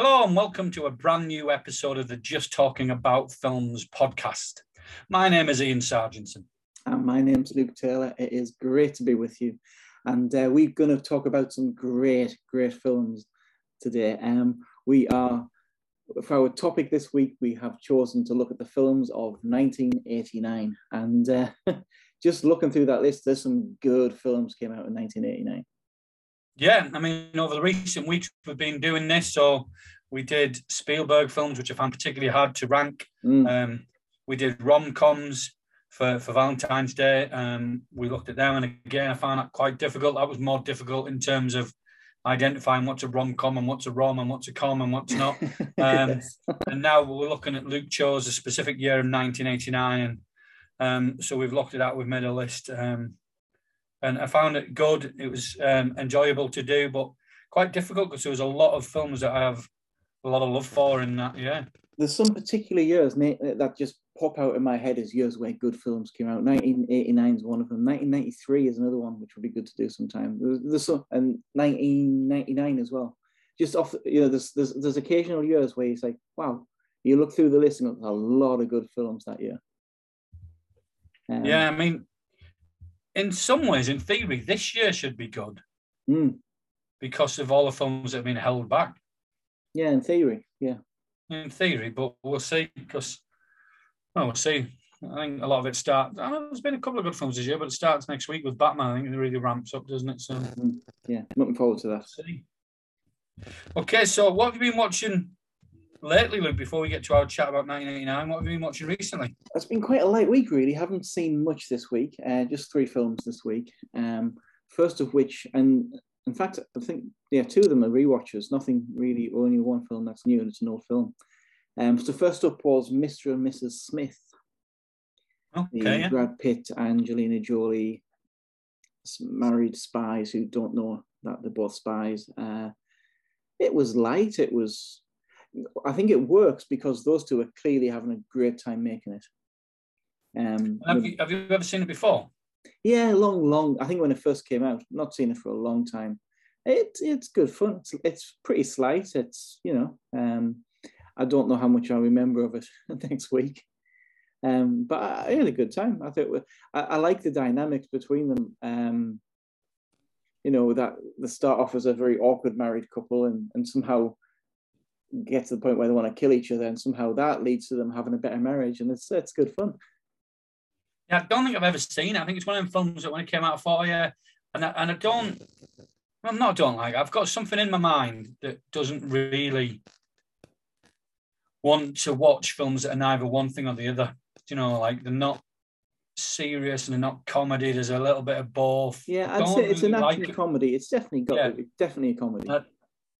Hello and welcome to a brand new episode of the Just Talking About Films podcast. My name is Ian Sargentson. And my name's Luke Taylor. It is great to be with you. And uh, we're going to talk about some great, great films today. Um, we are, for our topic this week, we have chosen to look at the films of 1989. And uh, just looking through that list, there's some good films came out in 1989. Yeah, I mean, over the recent weeks, we've been doing this. So we did Spielberg films, which I found particularly hard to rank. Mm. Um, we did rom coms for, for Valentine's Day. Um, we looked at them, and again, I found that quite difficult. That was more difficult in terms of identifying what's a rom com and what's a rom and what's a com and what's not. Um, yes. and now we're looking at Luke chose a specific year of 1989. And um, so we've looked at that, we've made a list. Um, and I found it good. It was um, enjoyable to do, but quite difficult because there was a lot of films that I have a lot of love for in that. Yeah, there's some particular years that just pop out in my head as years where good films came out. 1989 is one of them. 1993 is another one which would be good to do sometime. There's, some, and 1999 as well. Just off, you know, there's, there's there's occasional years where you say, wow, you look through the list and there's a lot of good films that year. Um, yeah, I mean, in some ways, in theory, this year should be good mm. because of all the films that have been held back. Yeah, in theory, yeah. In theory, but we'll see because, well, we'll see. I think a lot of it starts. I know there's been a couple of good films this year, but it starts next week with Batman. I think it really ramps up, doesn't it? So, mm-hmm. yeah, looking forward to that. See. Okay, so what have you been watching lately, Luke, before we get to our chat about 1989, what have you been watching recently? It's been quite a light week, really. Haven't seen much this week, uh, just three films this week. Um, first of which, and in fact, I think, yeah, two of them are re-watchers. Nothing really, only one film that's new, and it's an old film. Um, so first up was Mr. and Mrs. Smith. Okay, the yeah. Brad Pitt, Angelina Jolie, married spies who don't know that they're both spies. Uh, it was light. It was I think it works because those two are clearly having a great time making it. Um, have, you, have you ever seen it before? Yeah, long, long. I think when it first came out, not seen it for a long time. It, it's good fun. It's, it's pretty slight. It's, you know, um, I don't know how much I remember of it next week. Um, but I, had a good time. I thought I, I like the dynamics between them. Um, you know, that the start off as a very awkward married couple and, and somehow get to the point where they want to kill each other, and somehow that leads to them having a better marriage, and it's it's good fun. Yeah, I don't think I've ever seen it. I think it's one of them films that when it came out, I thought, oh, yeah, and I, and I don't, I'm not don't like. I've got something in my mind that doesn't really want to watch films that are neither one thing or the other. You know, like they're not serious and they're not comedy. There's a little bit of both. Yeah, I'd say it's an action like comedy. It's definitely got yeah. definitely a comedy. I,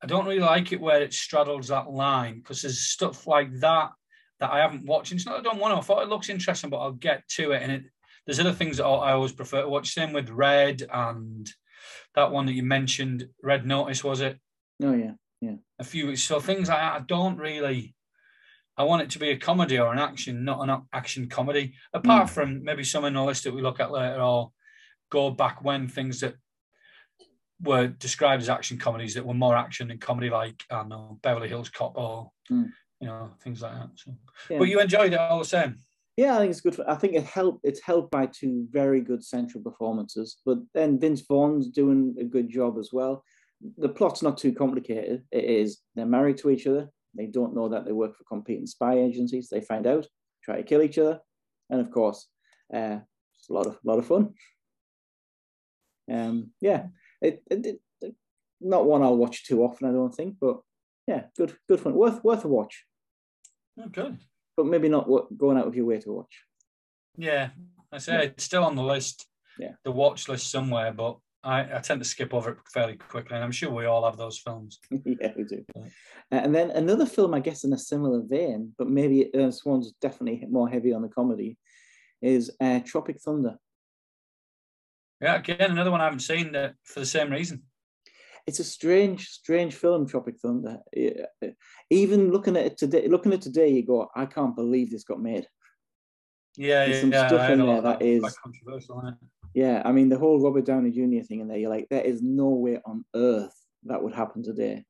I don't really like it where it straddles that line because there's stuff like that that I haven't watched. It's not I don't want to. I thought it looks interesting, but I'll get to it. And it, there's other things that I always prefer to watch. Same with Red and that one that you mentioned, Red Notice, was it? Oh yeah, yeah. A few so things like that. I don't really. I want it to be a comedy or an action, not an action comedy. Apart mm. from maybe some in the list that we look at later, or go back when things that were described as action comedies that were more action than comedy, like I don't know Beverly Hills Cop or mm. you know things like that. So, yeah. but you enjoyed it all the same. Yeah, I think it's good. For, I think it helped. It's helped by two very good central performances, but then Vince Vaughn's doing a good job as well. The plot's not too complicated. It is they're married to each other. They don't know that they work for competing spy agencies. They find out, try to kill each other, and of course, uh, it's a lot of lot of fun. Um, yeah, it, it, it, not one I'll watch too often, I don't think, but yeah, good, good fun, worth worth a watch. Okay, but maybe not going out of your way to watch. Yeah, I say yeah. it's still on the list, yeah, the watch list somewhere, but I, I, tend to skip over it fairly quickly, and I'm sure we all have those films. yeah, we do. Uh, and then another film, I guess, in a similar vein, but maybe uh, this one's definitely more heavy on the comedy, is uh, Tropic Thunder. Yeah, again, another one I haven't seen that for the same reason. It's a strange, strange film, Tropic Thunder. Even looking at it today, looking at it today, you go, I can't believe this got made. Yeah, There's yeah, some yeah, stuff in there that is controversial. Yeah, I mean the whole Robert Downey Jr. thing in there. You're like, there is no way on earth that would happen today.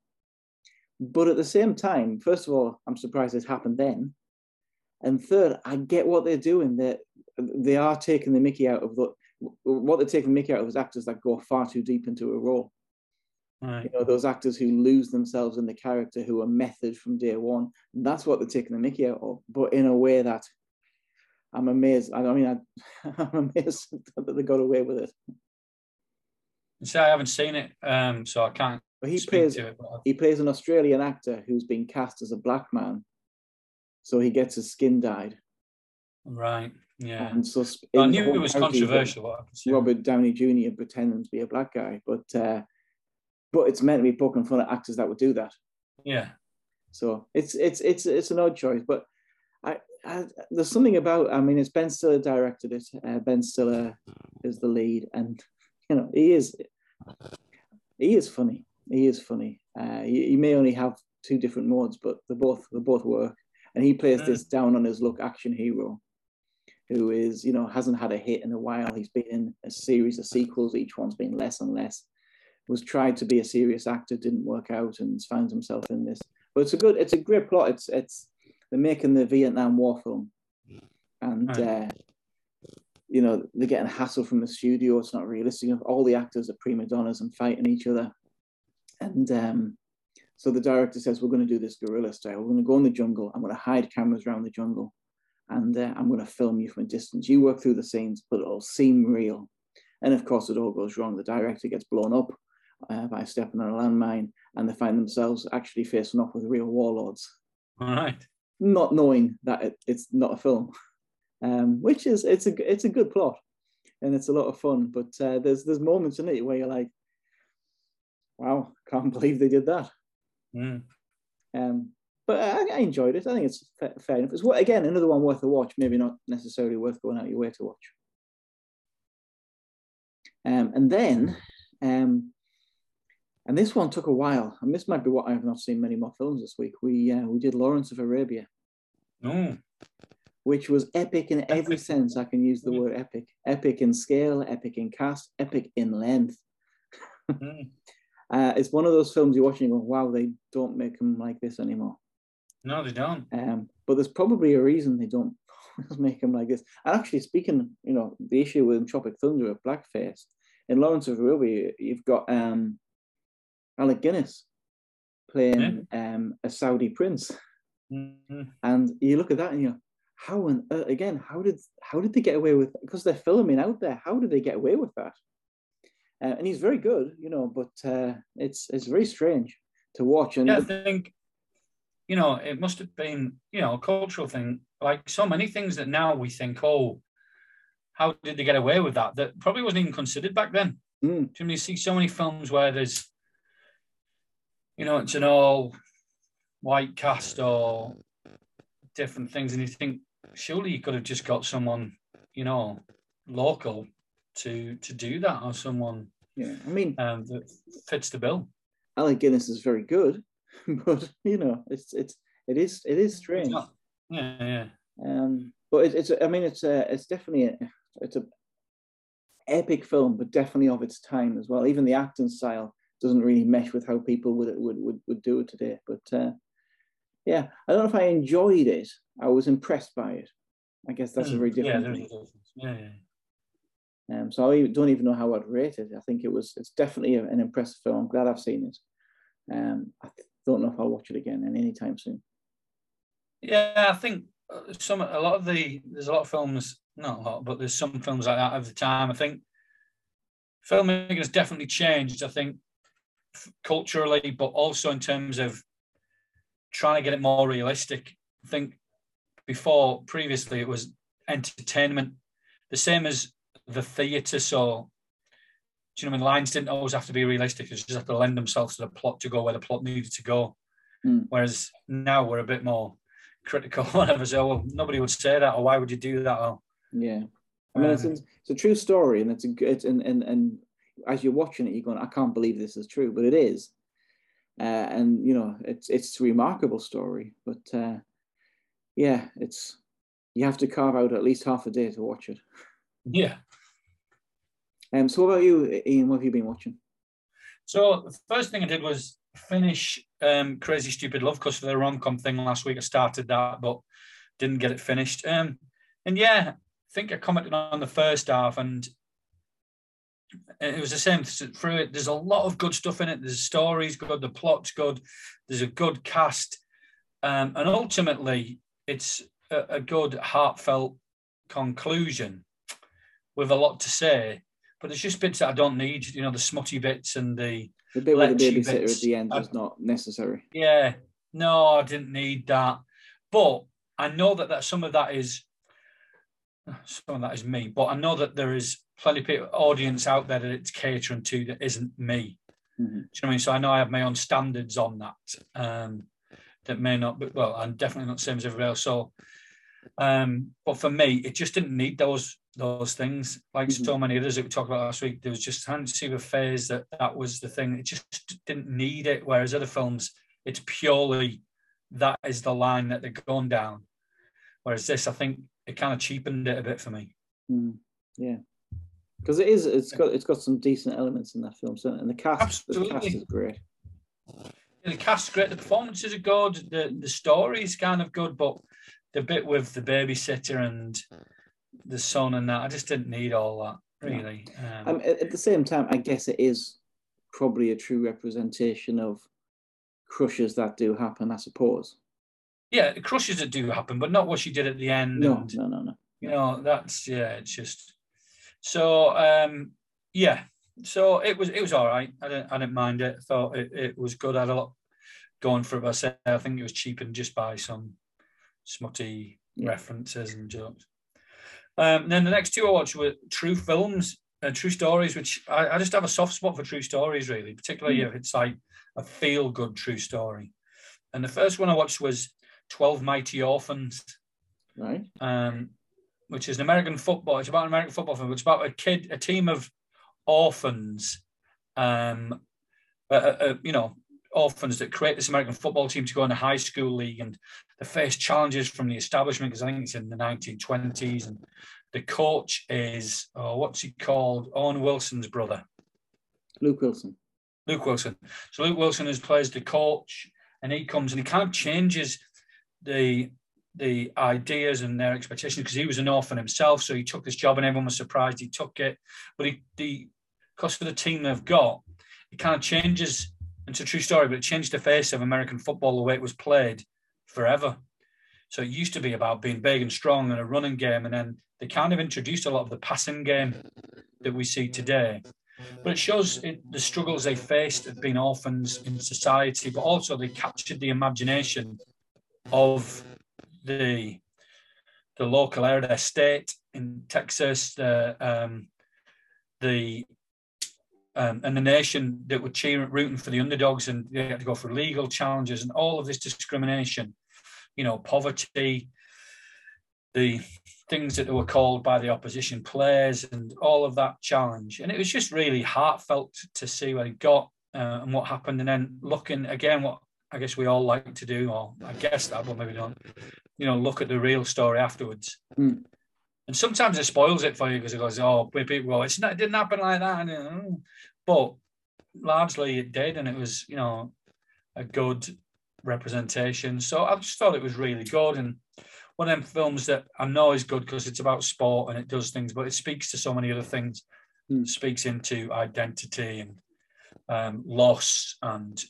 But at the same time, first of all, I'm surprised it happened then. And third, I get what they're doing. They they are taking the Mickey out of the what they're taking the Mickey out of is actors that go far too deep into a role. Right. You know, those actors who lose themselves in the character, who are method from day one. That's what they're taking the Mickey out of, but in a way that I'm amazed. I mean, I, am amazed that they got away with it. See, I haven't seen it, um, so I can't. But he plays. It, he plays an Australian actor who's been cast as a black man, so he gets his skin dyed. Right. Yeah. And so I knew it was controversial. Robert Downey Jr. pretending to be a black guy, but uh, but it's meant to be poking fun at actors that would do that. Yeah. So it's it's it's it's an odd choice, but I, I there's something about. I mean, it's Ben Stiller directed it. Uh, ben Stiller is the lead, and you know he is he is funny. He is funny. Uh, he, he may only have two different modes, but they both they both work. And he plays mm. this down on his luck action hero who is, you know, hasn't had a hit in a while. He's been in a series of sequels, each one's been less and less. Was tried to be a serious actor, didn't work out, and finds himself in this. But it's a good, it's a great plot. It's it's they're making the Vietnam War film, and uh, you know they're getting hassle from the studio. It's not realistic. All the actors are prima donnas and fighting each other, and um, so the director says, "We're going to do this guerrilla style. We're going to go in the jungle. I'm going to hide cameras around the jungle." And uh, I'm going to film you from a distance. You work through the scenes, but it'll seem real. And of course, it all goes wrong. The director gets blown up uh, by stepping on a landmine, and they find themselves actually facing off with real warlords. All right. Not knowing that it, it's not a film, um, which is it's a it's a good plot, and it's a lot of fun. But uh, there's there's moments in it where you're like, "Wow, can't believe they did that." Mm. Um, but I, I, enjoyed it. I think it's fair enough. It's again another one worth a watch. Maybe not necessarily worth going out your way to watch. Um, and then, um, and this one took a while, and this might be what I have not seen many more films this week. We uh, we did Lawrence of Arabia, oh. which was epic in every epic. sense. I can use the word epic. Epic in scale, epic in cast, epic in length. mm. uh, it's one of those films you're watching and go, wow, they don't make them like this anymore. No, they don't. Um, but there's probably a reason they don't make him like this. And actually, speaking, you know, the issue with Tropic Thunder of blackface in Lawrence of Arabia, you've got um, Alec Guinness playing yeah. um, a Saudi prince, mm-hmm. and you look at that and you know, how and uh, again, how did how did they get away with? Because they're filming out there, how did they get away with that? Uh, and he's very good, you know, but uh, it's it's very strange to watch. And yeah, I think you know, it must have been, you know, a cultural thing. Like so many things that now we think, oh, how did they get away with that? That probably wasn't even considered back then. Mm. Do you see so many films where there's, you know, it's an all white cast or different things, and you think surely you could have just got someone, you know, local to to do that, or someone. Yeah, I mean, um, that fits the bill. Alec Guinness is very good, but you know, it's it's it is it is strange. Yeah, yeah. Um, but it, it's I mean it's a, it's definitely a, it's a epic film, but definitely of its time as well. Even the acting style doesn't really mesh with how people would would would, would do it today. But uh, yeah, I don't know if I enjoyed it. I was impressed by it. I guess that's mm, a very different yeah, thing. Yeah, yeah. Um, so I don't even know how I'd rate it. I think it was it's definitely an impressive film. I'm glad I've seen it. Um, I don't know if I'll watch it again and anytime soon. Yeah, I think uh, some a lot of the there's a lot of films, not a lot, but there's some films like that of the time. I think filmmaking has definitely changed. I think culturally, but also in terms of trying to get it more realistic. I think before previously it was entertainment, the same as the theatre. So do you know, I mean, lines didn't always have to be realistic. They just have to lend themselves to the plot to go where the plot needed to go. Mm. Whereas now we're a bit more critical. Whatever. So well, nobody would say that, or why would you do that? Or, yeah, I mean, um, it's, it's, a true story, and it's a good and and and as you're watching it, you're going, I can't believe this is true, but it is. Uh, and you know, it's it's a remarkable story, but uh, yeah, it's you have to carve out at least half a day to watch it. Yeah, um, so what about you, Ian? What have you been watching? So the first thing I did was finish um, Crazy Stupid Love because of the rom com thing last week. I started that, but didn't get it finished. Um, and yeah, I think I commented on the first half, and it was the same through it. There's a lot of good stuff in it. There's stories good, the plot's good, there's a good cast, um, and ultimately, it's a, a good, heartfelt conclusion with a lot to say. But there's just bits that I don't need. You know, the smutty bits and the the bit with the babysitter bits. at the end was not necessary. Yeah, no, I didn't need that. But I know that, that some of that is some of that is me. But I know that there is plenty of audience out there that it's catering to that isn't me. Mm-hmm. Do you know what I mean? So I know I have my own standards on that. Um, that may not be well, I'm definitely not the same as everybody else. So um, but for me, it just didn't need those those things. Like mm-hmm. so many others that we talked about last week, there was just see with phase that that was the thing. It just didn't need it. Whereas other films, it's purely that is the line that they're going down. Whereas this, I think, it kind of cheapened it a bit for me. Mm, yeah, because it is. It's got it's got some decent elements in that film, so and the cast, Absolutely. the cast is great. The cast great. The performances are good. The the story is kind of good, but the bit with the babysitter and the son and that, I just didn't need all that really. Um, um, at the same time, I guess it is probably a true representation of crushes that do happen, I suppose. Yeah, crushes that do happen, but not what she did at the end. No, and, no, no, no. You know, that's yeah, it's just so um yeah. So it was it was all right. I didn't I didn't mind it. I thought it, it was good. I had a lot going for it. Said I think it was cheapened just by some smutty yeah. references and jokes. Um, then the next two I watched were true films, uh, true stories, which I, I, just have a soft spot for true stories, really, particularly mm. if it's like a feel good true story. And the first one I watched was 12 Mighty Orphans. Right. Um, which is an American football. It's about an American football film. It's about a kid, a team of orphans, um, uh, uh, uh you know, orphans that create this American football team to go in a high school league, and they face challenges from the establishment because I think it's in the 1920s. And the coach is, oh, what's he called? Owen Wilson's brother, Luke Wilson. Luke Wilson. So Luke Wilson is plays the coach, and he comes and he kind of changes the the ideas and their expectations because he was an orphan himself. So he took this job, and everyone was surprised he took it. But he, the cost of the team they've got, it kind of changes it's a true story, but it changed the face of American football the way it was played forever. So it used to be about being big and strong and a running game, and then they kind of introduced a lot of the passing game that we see today. But it shows it, the struggles they faced of being orphans in society, but also they captured the imagination of the the local area, their state in Texas, the um, the um, and the nation that were cheering, rooting for the underdogs, and they had to go for legal challenges and all of this discrimination, you know, poverty, the things that they were called by the opposition players, and all of that challenge. And it was just really heartfelt to see what he got uh, and what happened, and then looking again what I guess we all like to do, or I guess that, but maybe don't, you know, look at the real story afterwards. Mm. And sometimes it spoils it for you because it goes, oh, people go, it's not, it didn't happen like that. And, but largely it did, and it was, you know, a good representation. So I just thought it was really good. And one of them films that I know is good because it's about sport and it does things, but it speaks to so many other things. Mm. It speaks into identity and um, loss and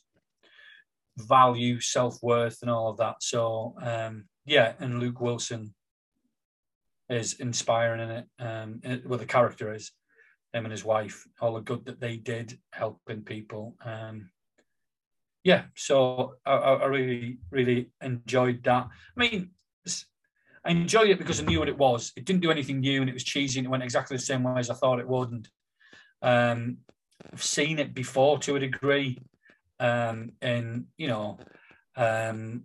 value, self worth, and all of that. So um, yeah, and Luke Wilson is inspiring in it. Um, it, well, the character is him and his wife, all the good that they did helping people. Um, yeah, so I, I really, really enjoyed that. I mean, I enjoyed it because I knew what it was. It didn't do anything new, and it was cheesy, and it went exactly the same way as I thought it would. And um, I've seen it before to a degree, um, in you know, um,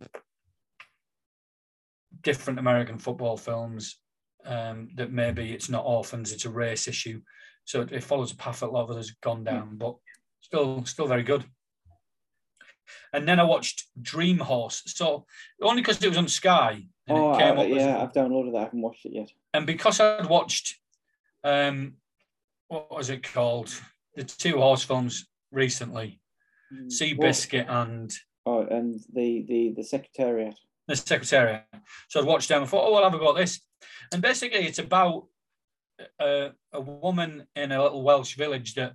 different American football films um, that maybe it's not orphans, it's a race issue. So it, it follows a path that a lot of others have gone down, but still, still very good. And then I watched Dream Horse. So only because it was on Sky. oh, I, yeah, I've downloaded that. I haven't watched it yet. And because I'd watched, um, what was it called? The two horse films recently, mm. Seabiscuit and Oh, and the the the Secretariat. The Secretariat. So I'd watched them and thought, oh, well, have I got this? And basically, it's about a, a woman in a little Welsh village that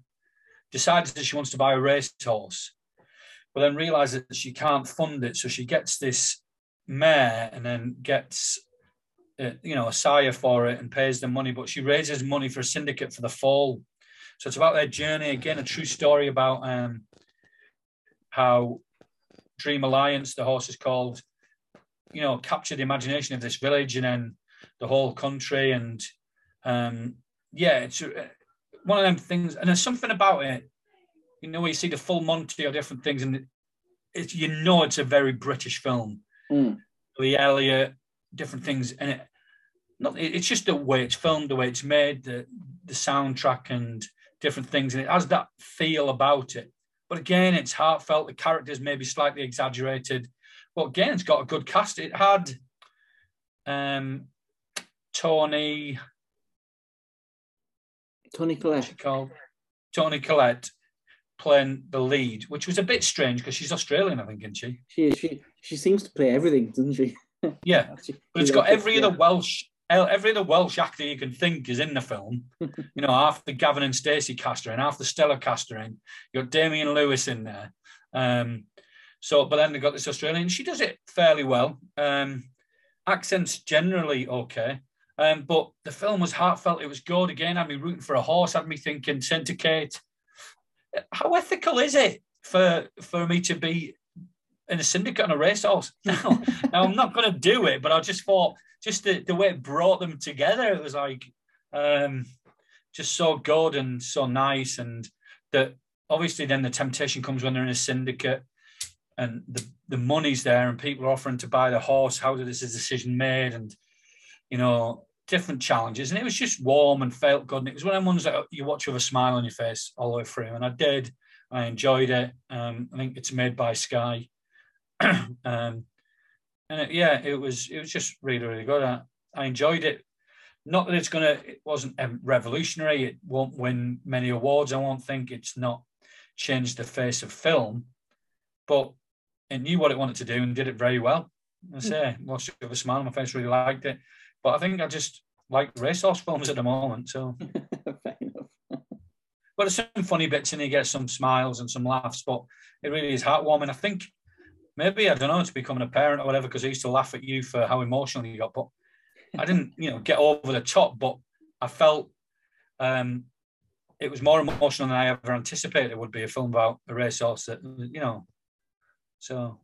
decides that she wants to buy a racehorse, but then realizes that she can't fund it. So she gets this mare and then gets, uh, you know, a sire for it and pays the money. But she raises money for a syndicate for the fall. So it's about their journey. Again, a true story about um, how Dream Alliance, the horse is called, you know, captured the imagination of this village and then the whole country. And um, yeah, it's uh, one of them things. And there's something about it, you know, you see the full Monty or different things, and it's you know it's a very British film. Mm. Billy Elliot, different things, and it not it's just the way it's filmed, the way it's made, the the soundtrack and different things, and it has that feel about it. But again, it's heartfelt. The characters may be slightly exaggerated, but again, it's got a good cast. It had um, Toni. Toni Collette. Called Toni Collette playing the lead, which was a bit strange because she's Australian, I think, isn't she? She she she seems to play everything, doesn't she? Yeah, she, but it's got every other Welsh every other Welsh actor you can think is in the film. you know, half the Gavin and Stacey caster in, half the Stella caster in. You got Damian Lewis in there. Um, so, but then they got this Australian. She does it fairly well. Um, accents generally okay. Um, but the film was heartfelt. It was good. Again, had me rooting for a horse. Had me thinking syndicate. How ethical is it for for me to be in a syndicate on a racehorse? No, now I'm not going to do it. But I just thought, just the, the way it brought them together, it was like um, just so good and so nice. And that obviously then the temptation comes when they're in a syndicate and the, the money's there and people are offering to buy the horse. How did this decision made? And you know, different challenges, and it was just warm and felt good. And it was one of the ones that you watch with a smile on your face all the way through. And I did. I enjoyed it. Um, I think it's made by Sky, um, and it, yeah, it was it was just really really good. I, I enjoyed it. Not that it's gonna. It wasn't revolutionary. It won't win many awards. I won't think it's not changed the face of film, but it knew what it wanted to do and did it very well. I say, watched it with a smile on my face. Really liked it. But I think I just like racehorse films at the moment. So fair enough. but there's some funny bits and you get some smiles and some laughs, but it really is heartwarming. I think maybe I don't know, it's becoming a parent or whatever, because I used to laugh at you for how emotional you got, but I didn't, you know, get over the top, but I felt um, it was more emotional than I ever anticipated it would be a film about a racehorse that, you know, so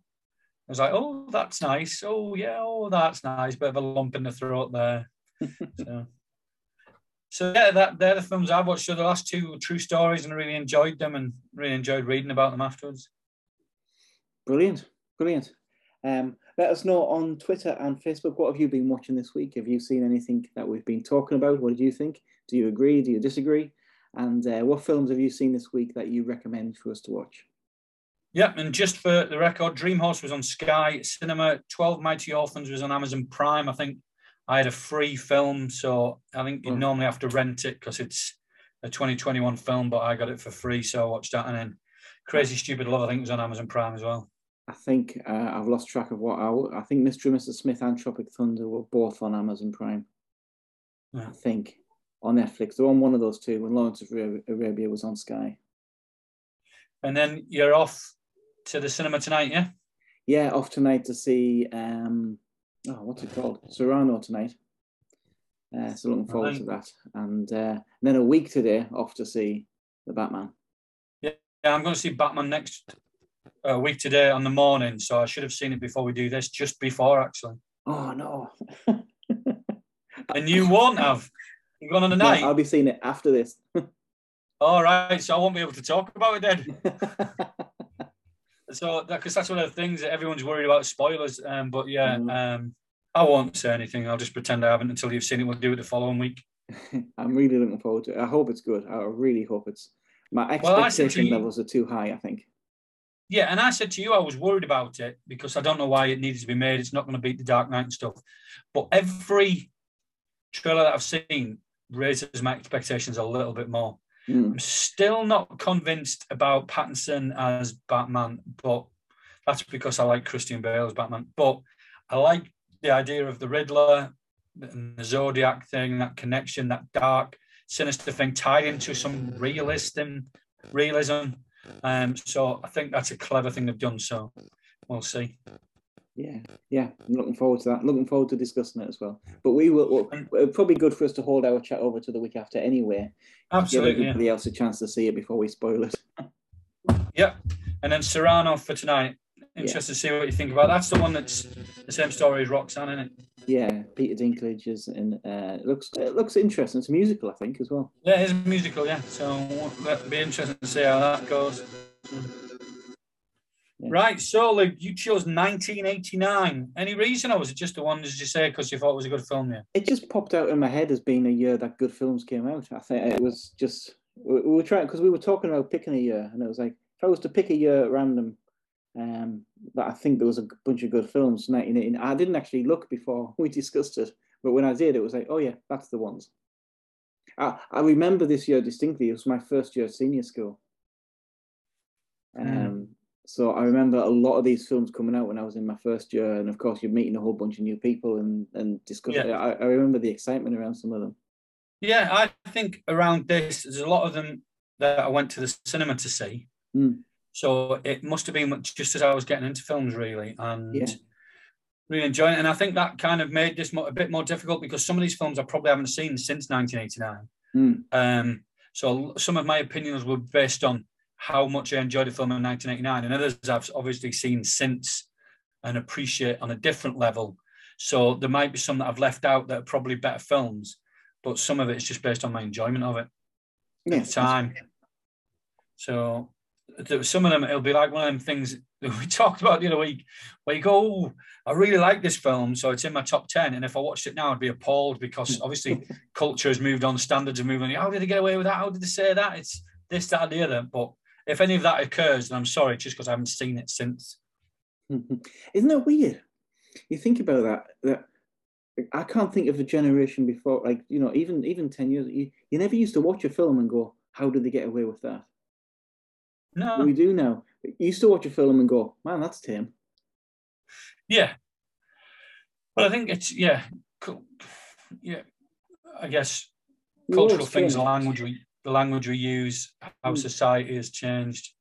I was like, oh, that's nice. Oh, yeah, oh, that's nice. Bit of a lump in the throat there. so, so, yeah, that they're the films I've watched. So the last two true stories, and I really enjoyed them, and really enjoyed reading about them afterwards. Brilliant, brilliant. Um, let us know on Twitter and Facebook what have you been watching this week. Have you seen anything that we've been talking about? What did you think? Do you agree? Do you disagree? And uh, what films have you seen this week that you recommend for us to watch? Yeah, and just for the record, Dream Horse was on Sky Cinema. Twelve Mighty Orphans was on Amazon Prime. I think I had a free film, so I think you oh. normally have to rent it because it's a 2021 film, but I got it for free, so I watched that. And then Crazy Stupid Love, I think, was on Amazon Prime as well. I think uh, I've lost track of what I. I think Mr. and Mrs. Smith and Tropic Thunder were both on Amazon Prime. Yeah. I think on Netflix. They're on one of those two. When Lawrence of Arabia was on Sky. And then you're off to the cinema tonight, yeah? Yeah, off tonight to see um oh what's it called? Cyrano tonight. Uh, so looking forward to that. And, uh, and then a week today off to see the Batman. Yeah, yeah I'm going to see Batman next uh, week today on the morning. So I should have seen it before we do this, just before actually. Oh no. and you won't have. You've gone on the night. No, I'll be seeing it after this. All right, so I won't be able to talk about it then. so because that's one of the things that everyone's worried about spoilers. Um, but yeah, mm. um, I won't say anything. I'll just pretend I haven't until you've seen it. We'll do it the following week. I'm really looking forward to it. I hope it's good. I really hope it's. My expectation well, levels are too high. I think. Yeah, and I said to you, I was worried about it because I don't know why it needed to be made. It's not going to beat the Dark Knight and stuff. But every trailer that I've seen raises my expectations a little bit more. Mm. I'm still not convinced about Pattinson as Batman, but that's because I like Christian Bale's Batman. But I like the idea of the Riddler and the Zodiac thing, that connection, that dark, sinister thing tied into some realism. Realism. Um, so I think that's a clever thing they've done. So we'll see. Yeah, yeah, I'm looking forward to that. Looking forward to discussing it as well. But we will. Well, probably good for us to hold our chat over to the week after anyway. Absolutely. Give everybody yeah. else a chance to see it before we spoil it. Yeah, and then Cyrano for tonight. Interested yeah. to see what you think about. That's the one that's the same story as Roxanne, isn't it? Yeah, Peter Dinklage is, and uh, it looks it looks interesting. It's a musical, I think, as well. Yeah, it's a musical. Yeah, so it'll be interesting to see how that goes. Yeah. Right, so Luke, you chose 1989. Any reason, or was it just the one, as you say, because you thought it was a good film? Yeah, it just popped out in my head as being a year that good films came out. I think it was just we were trying because we were talking about picking a year, and it was like if I was to pick a year at random, um, that I think there was a bunch of good films. 1989. I didn't actually look before we discussed it, but when I did, it was like, oh yeah, that's the ones. I, I remember this year distinctly. It was my first year at senior school. Hmm. Um, mm. So I remember a lot of these films coming out when I was in my first year, and of course you're meeting a whole bunch of new people and and discussing. Yeah. I, I remember the excitement around some of them. Yeah, I think around this, there's a lot of them that I went to the cinema to see. Mm. So it must have been just as I was getting into films, really, and yeah. really enjoying it. And I think that kind of made this a bit more difficult because some of these films I probably haven't seen since 1989. Mm. Um, so some of my opinions were based on how much I enjoyed the film in 1989, and others I've obviously seen since and appreciate on a different level. So there might be some that I've left out that are probably better films, but some of it's just based on my enjoyment of it yeah, at the time. So some of them it'll be like one of them things that we talked about the other week where you go oh, i really like this film so it's in my top 10 and if i watched it now i'd be appalled because hmm. obviously culture has moved on standards have moved on. How did they get away with that? How did they say that? It's this that and the other. But if any of that occurs then i'm sorry just because i haven't seen it since isn't that weird you think about that that i can't think of a generation before like you know even even 10 years you, you never used to watch a film and go how did they get away with that no, we do now. You used to watch a film and go, "Man, that's tame." Yeah, but I think it's yeah, yeah. I guess cultural things, the language we the language we use, how mm. society has changed.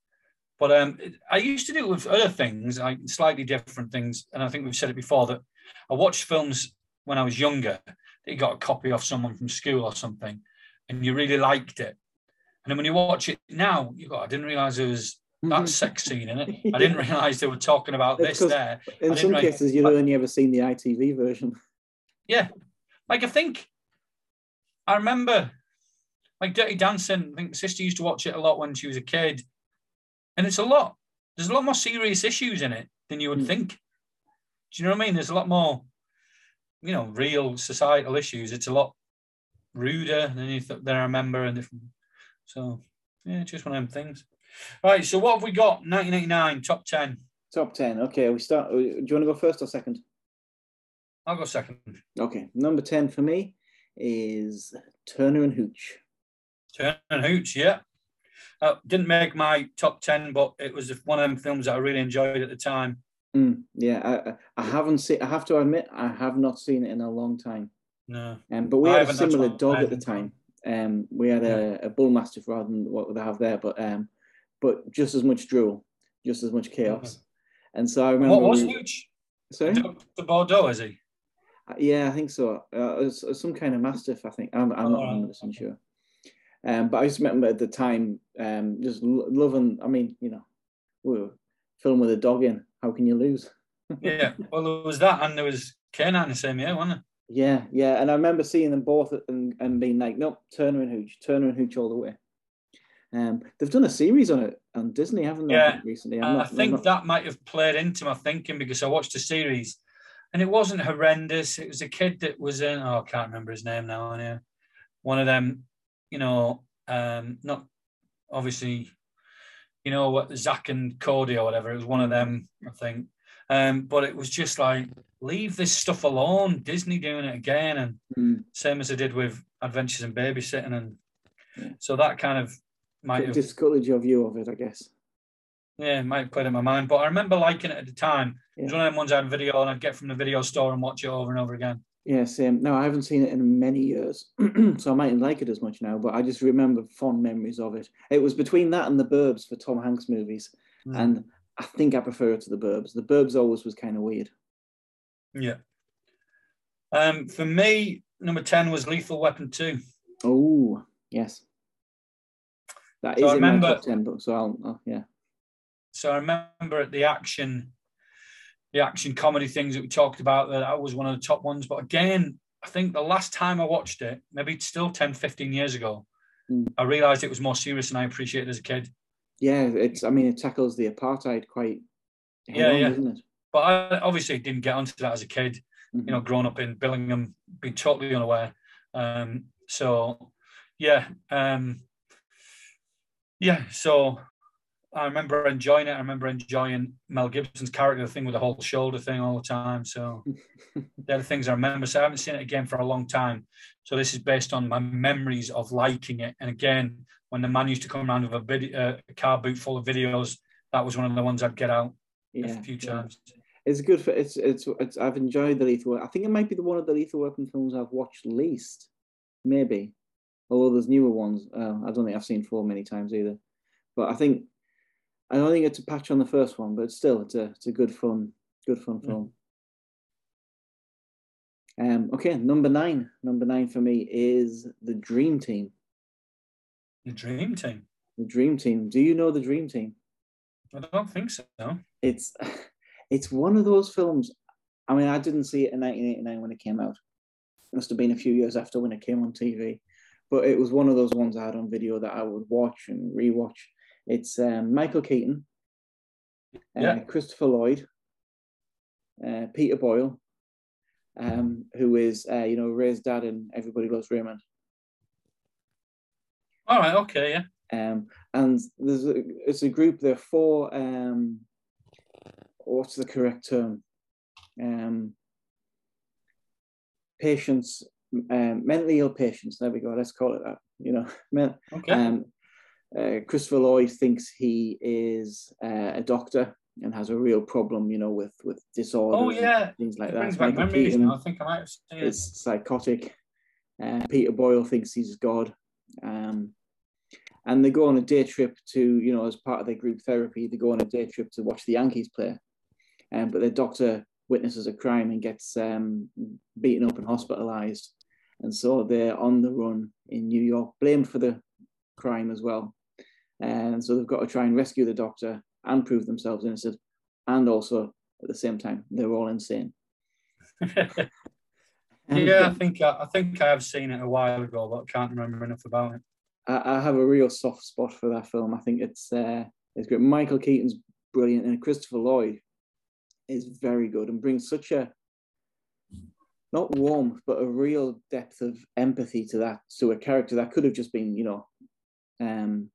But um, I used to do it with other things, like slightly different things, and I think we've said it before that I watched films when I was younger. That you got a copy off someone from school or something, and you really liked it, and then when you watch it now, you go, I didn't realize there was that mm-hmm. sex scene in it. I didn't realize they were talking about this there. In some cases, you've only ever seen the ITV version. Yeah. Like, I think, I remember, like Dirty Dancing, I think sister used to watch it a lot when she was a kid. And it's a lot, there's a lot more serious issues in it than you would mm. think. Do you know what I mean? There's a lot more, you know, real societal issues. It's a lot ruder than you th- than I remember and different so yeah, just one of them things. Right. So what have we got? 1989 top ten. Top ten. Okay. We start. Uh, do you want to go first or second? I'll go second. Okay. Number ten for me is Turner and Hooch. Turner and Hooch. Yeah. Uh, didn't make my top ten, but it was one of them films that I really enjoyed at the time. Mm, yeah, I, I haven't seen. I have to admit, I have not seen it in a long time. No. Um, but we I had a similar dog at the time. Um, we had a, a bull mastiff rather than what they have there, but um, but just as much drool, just as much chaos. And so I remember. What was huge? Sorry, the Bordeaux is he? Uh, yeah, I think so. Uh, some kind of mastiff. I think I'm, I'm not 100 percent sure. Um, but I just remember at the time, um, just loving. I mean, you know, we were filming with a dog in. How can you lose? yeah, well, there was that, and there was K-9 the same year, wasn't it? Yeah, yeah, and I remember seeing them both and, and being like, nope, Turner and Hooch, Turner and Hooch all the way. Um, they've done a series on it on Disney, haven't they? Yeah, recently. I'm not, I think not... that might have played into my thinking because I watched the series, and it wasn't horrendous. It was a kid that was in. Oh, I can't remember his name now. Yeah, one of them. You know, um, not obviously. You know what, Zack and Cody or whatever. It was one of them, I think. Um, but it was just like leave this stuff alone. Disney doing it again, and mm. same as I did with Adventures in Babysitting, and yeah. so that kind of might have discouraged your view of it, I guess. Yeah, it might put in my mind, but I remember liking it at the time. Yeah. It was one of them ones I had video and I'd get from the video store and watch it over and over again. Yeah, same. No, I haven't seen it in many years, so I mightn't like it as much now. But I just remember fond memories of it. It was between that and the Burbs for Tom Hanks movies, mm. and I think I prefer it to the Burbs. The Burbs always was kind of weird. Yeah. Um, for me, number ten was Lethal Weapon Two. Oh yes, that so is I remember, in my top ten. But so I'll, oh, yeah. So I remember at the action the action comedy things that we talked about, that was one of the top ones. But again, I think the last time I watched it, maybe it's still 10, 15 years ago, mm. I realized it was more serious than I appreciated as a kid. Yeah, it's, I mean, it tackles the apartheid quite, yeah, on, yeah. not it? But I obviously didn't get onto that as a kid, mm-hmm. you know, growing up in Billingham, being totally unaware. Um, so, yeah, um, yeah, so I remember enjoying it. I remember enjoying Mel Gibson's character thing with the whole shoulder thing all the time. So they're the things I remember. So I haven't seen it again for a long time. So this is based on my memories of liking it. And again, when the man used to come around with a, video, uh, a car boot full of videos, that was one of the ones I'd get out yeah, a few times. Yeah. It's good for it's, it's it's I've enjoyed the Lethal. I think it might be the one of the Lethal Weapon films I've watched least, maybe. Although there's newer ones, uh, I don't think I've seen four many times either. But I think I don't think it's a patch on the first one, but still, it's a it's a good fun, good fun mm. film. Um, okay, number nine. Number nine for me is the Dream Team. The Dream Team. The Dream Team. Do you know the Dream Team? I don't think so. It's it's one of those films. I mean, I didn't see it in 1989 when it came out. It must have been a few years after when it came on TV. But it was one of those ones I had on video that I would watch and rewatch it's um, Michael Keaton, uh, yeah. Christopher Lloyd, uh, Peter Boyle, um, who is uh, you know Ray's dad in Everybody Loves Raymond. All right. Okay. Yeah. Um, and there's a, it's a group. There are four. Um, what's the correct term? Um, patients, um, mentally ill patients. There we go. Let's call it that. You know, men, okay. um, uh, Christopher Lloyd thinks he is uh, a doctor and has a real problem, you know, with with disorders. Oh yeah, things like it that. Brings memories I think I might have seen it. Is psychotic. Uh, Peter Boyle thinks he's God, um, and they go on a day trip to, you know, as part of their group therapy, they go on a day trip to watch the Yankees play. Um, but their doctor witnesses a crime and gets um, beaten up and hospitalized, and so they're on the run in New York, blamed for the crime as well. And so they've got to try and rescue the doctor and prove themselves innocent. And also at the same time, they're all insane. yeah, I think I, I, think I have seen it a while ago, but I can't remember enough about it. I, I have a real soft spot for that film. I think it's uh, it's great. Michael Keaton's brilliant, and Christopher Lloyd is very good and brings such a not warmth, but a real depth of empathy to that to a character that could have just been, you know, um,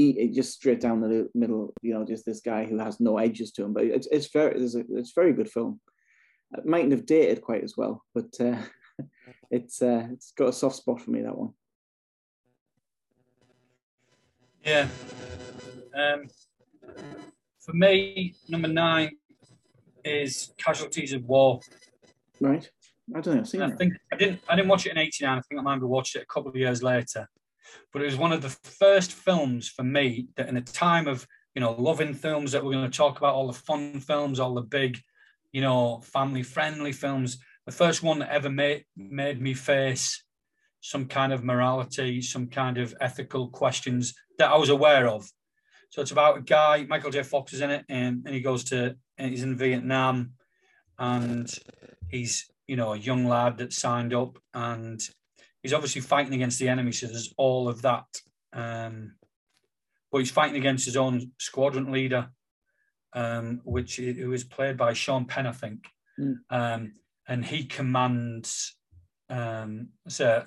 he, just straight down the middle, you know, just this guy who has no edges to him. But it's it's very it's a it's very good film. It mightn't have dated quite as well, but uh, it's uh, it's got a soft spot for me that one. Yeah. Um, for me, number nine is Casualties of War. Right. I don't know. I've seen I think I didn't. I didn't watch it in '89. I think I might have watched it a couple of years later but it was one of the first films for me that in a time of you know loving films that we're going to talk about all the fun films all the big you know family friendly films the first one that ever made made me face some kind of morality some kind of ethical questions that i was aware of. So it's about a guy michael j. Fox is in it and, and he goes to and he's in vietnam and he's you know a young lad that signed up and he's obviously fighting against the enemy, so there's all of that. Um, but he's fighting against his own squadron leader, um, which who is played by Sean Penn, I think, mm. um, and he commands. Um, so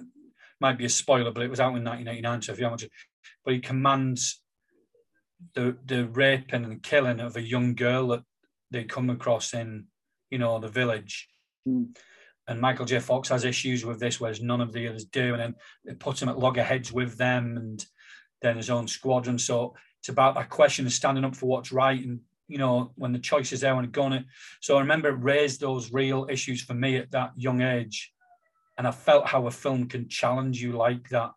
might be a spoiler, but it was out in 1989, so if you haven't, but he commands the the raping and killing of a young girl that they come across in, you know, the village. Mm and Michael J. Fox has issues with this, whereas none of the others do. And then it puts him at loggerheads with them and then his own squadron. So it's about that question of standing up for what's right and you know when the choice is there when it's gone it so i remember it raised those real issues for me at that young age and i felt how a film can challenge you like that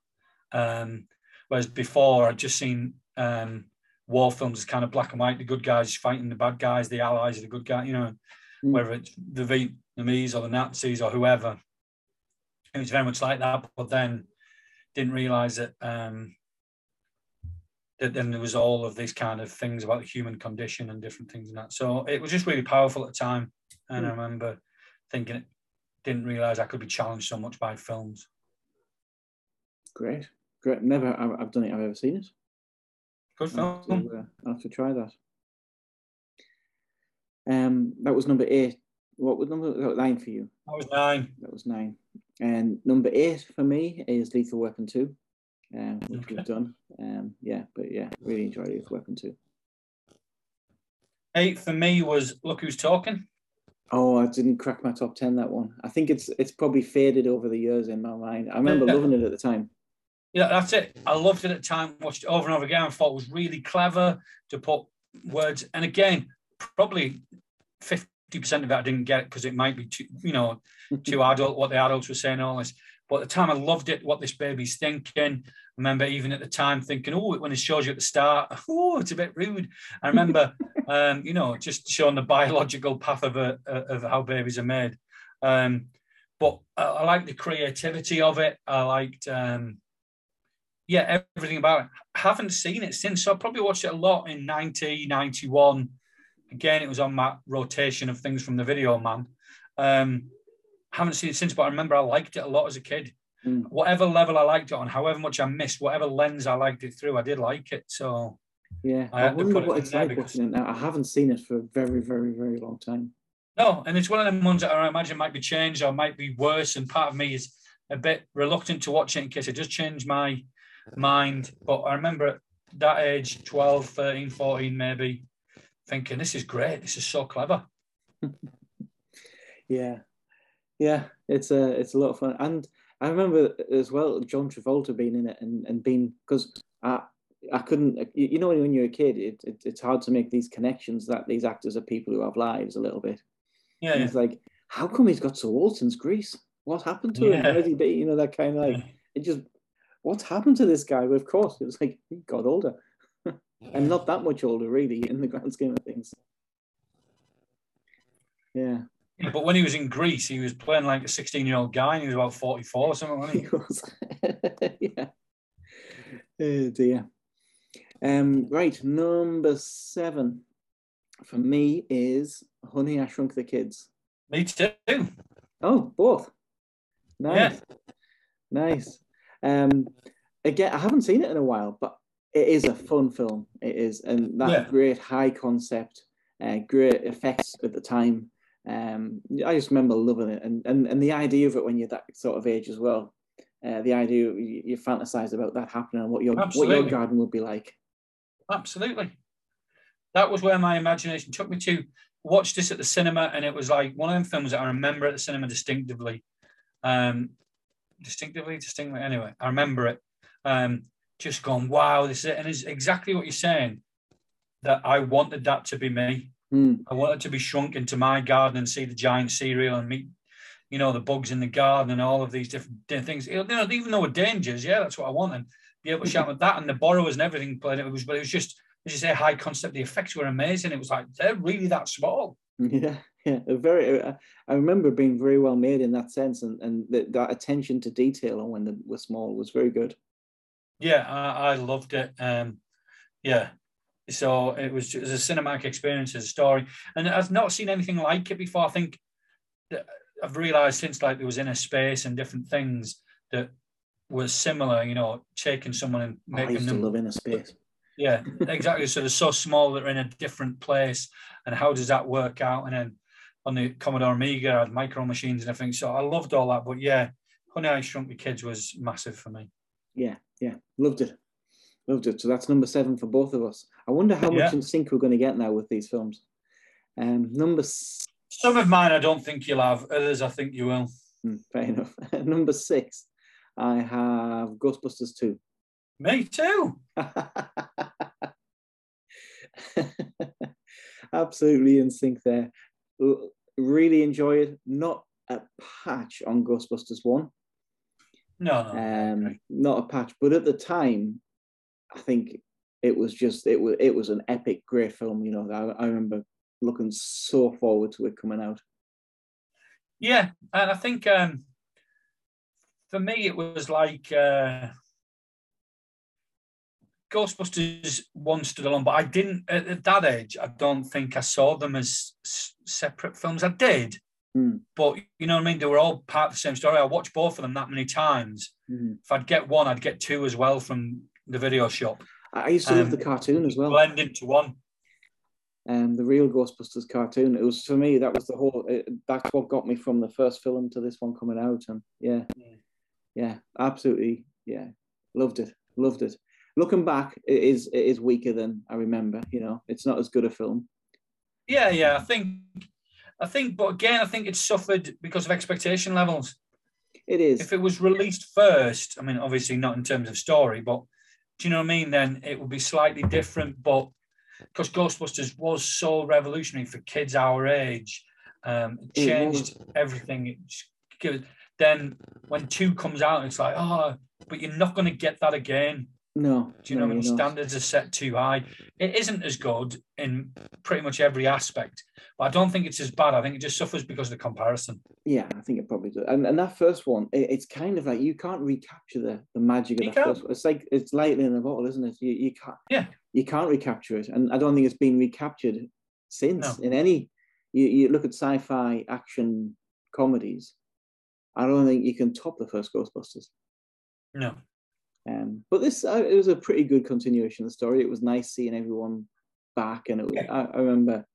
um whereas before i'd just seen um war films as kind of black and white the good guys fighting the bad guys the allies are the good guys you know mm. whether it's the vietnamese or the nazis or whoever it was very much like that but then didn't realize that um that then there was all of these kind of things about the human condition and different things and that. So it was just really powerful at the time. And mm. I remember thinking, didn't realize I could be challenged so much by films. Great, great. Never, I've done it. I've ever seen it. Good film. I'll have, to, uh, I'll have to try that. Um, that was number eight. What was number that was nine for you? That was nine. That was nine. And number eight for me is Lethal Weapon Two um, which okay. we've done. Um, yeah, but yeah, really enjoyed Lethal Weapon Two. Eight for me was Look Who's Talking. Oh, I didn't crack my top ten that one. I think it's it's probably faded over the years in my mind. I remember loving it at the time. Yeah, that's it. I loved it at the time, watched it over and over again, and thought it was really clever to put words. And again, probably fifty percent of it I didn't get because it might be too, you know, too adult what the adults were saying. All this, but at the time, I loved it, what this baby's thinking. I remember even at the time thinking, oh, when it shows you at the start, oh, it's a bit rude. I remember, um, you know, just showing the biological path of, a, of how babies are made. Um, but I, I like the creativity of it. I liked, um, yeah, everything about it. I haven't seen it since, so I probably watched it a lot in 90, 91. Again, it was on my rotation of things from the video man. Um, haven't seen it since, but I remember I liked it a lot as a kid. Mm. Whatever level I liked it on, however much I missed, whatever lens I liked it through, I did like it. So yeah, I, I wonder what it's like watching it now. I haven't seen it for a very, very, very long time. No, and it's one of them ones that I imagine might be changed or might be worse. And part of me is a bit reluctant to watch it in case it does change my mind. But I remember at that age, 12, 13, 14, maybe, thinking, this is great. This is so clever. yeah, yeah, it's a it's a lot of fun, and I remember as well John Travolta being in it and and being because I I couldn't you know when you're a kid it, it, it's hard to make these connections that these actors are people who have lives a little bit. Yeah, yeah. it's like how come he's got Sir Walton's Grease? What happened to yeah. him? Where did he be? You know that kind of like it just what's happened to this guy? But of course, it was like he got older, and not that much older really in the grand scheme of things. Yeah. But when he was in Grease, he was playing like a 16 year old guy and he was about 44 or something, wasn't he? he was. yeah. Oh dear. Um, right, number seven for me is Honey, I Shrunk the Kids. Me too. Oh, both. Nice. Yeah. Nice. Um, again, I haven't seen it in a while, but it is a fun film. It is, and that yeah. great high concept, uh, great effects at the time. Um, I just remember loving it, and, and and the idea of it when you're that sort of age as well. Uh, the idea you, you fantasize about that happening and what your Absolutely. what your garden would be like. Absolutely, that was where my imagination took me to. Watch this at the cinema, and it was like one of them films that I remember at the cinema distinctively. Um, distinctively, distinctly. Anyway, I remember it. Um, just gone, wow, this is it, and it's exactly what you're saying. That I wanted that to be me. Mm. I wanted to be shrunk into my garden and see the giant cereal and meet, you know, the bugs in the garden and all of these different things. You know, even though we're dangers, yeah, that's what I wanted. Be able to shout with that and the borrowers and everything. But it was, but it was just, as you say, high concept. The effects were amazing. It was like they're really that small. Yeah, yeah. Very. Uh, I remember being very well made in that sense, and and the, that attention to detail on when they were small was very good. Yeah, I, I loved it. Um, yeah, so it was, it was a cinematic experience as a story, and I've not seen anything like it before. I think I've realised since like there was Innerspace and different things that were similar. You know, taking someone and making them live in a space. Yeah, exactly. so they're so small that they're in a different place, and how does that work out? And then on the Commodore Amiga, I had micro machines and everything. So I loved all that. But yeah, Honey I Shrunk the Kids was massive for me. Yeah, yeah, loved it. Loved it. So that's number seven for both of us. I wonder how yeah. much in sync we're going to get now with these films. Um, number. Some of mine I don't think you'll have. Others I think you will. Hmm, fair enough. number six, I have Ghostbusters two. Me too. Absolutely in sync there. Really enjoy it. Not a patch on Ghostbusters 1. No, no. Um, not a patch. But at the time, I think it was just it was it was an epic, great film. You know, I, I remember looking so forward to it coming out. Yeah, and I think um, for me it was like uh, Ghostbusters one stood alone, but I didn't at, at, that age. I don't think I saw them as s- separate films. I did, mm. but you know what I mean. They were all part of the same story. I watched both of them that many times. Mm. If I'd get one, I'd get two as well from the video shop. I used to um, love the cartoon as well. Blend into one. Um, the real Ghostbusters cartoon. It was for me. That was the whole. It, that's what got me from the first film to this one coming out. And yeah, yeah, yeah absolutely. Yeah, loved it. Loved it. Looking back, it is it is weaker than I remember. You know, it's not as good a film. Yeah, yeah. I think, I think, but again, I think it suffered because of expectation levels. It is. If it was released first, I mean, obviously not in terms of story, but do you know what I mean? Then it would be slightly different. But because Ghostbusters was so revolutionary for kids our age, um, it changed it everything. It then when two comes out, it's like, oh, but you're not going to get that again. No. Do you no, know when the standards are set too high? It isn't as good in pretty much every aspect, but I don't think it's as bad. I think it just suffers because of the comparison. Yeah, I think it probably does. And, and that first one, it, it's kind of like you can't recapture the, the magic of the first one. It's like it's lightning in a bottle, isn't it? You, you can't Yeah. you can't recapture it. And I don't think it's been recaptured since No. in any you, you look at sci-fi action comedies. I don't think you can top the first Ghostbusters. No. Um, but this uh, it was a pretty good continuation of the story. It was nice seeing everyone back, and it was, Yeah. I, I remember,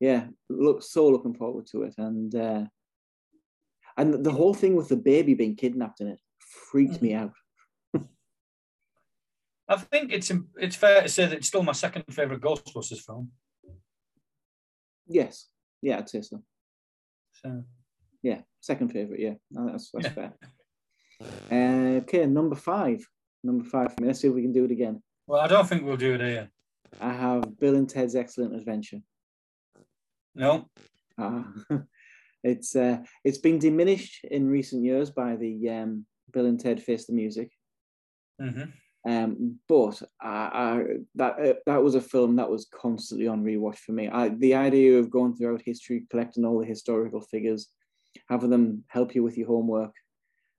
yeah, look so looking forward to it, and uh, and the whole thing with the baby being kidnapped in it freaked me out. I think it's it's fair to say that it's still my second favorite Ghostbusters film. Yes, yeah, I'd say so. So Yeah, second favorite. Yeah, No, that's that's Yeah. fair. Uh, okay, number five. Number five for me. Let's see if we can do it again. well, I don't think we'll do it here. I have Bill and Ted's Excellent Adventure. No. Ah, it's uh, it's been diminished in recent years by the um, Bill and Ted Face the Music. Mm-hmm. Um, but I, I, that uh, that was a film that was constantly on rewatch for me. I, the idea of going throughout history, collecting all the historical figures, having them help you with your homework,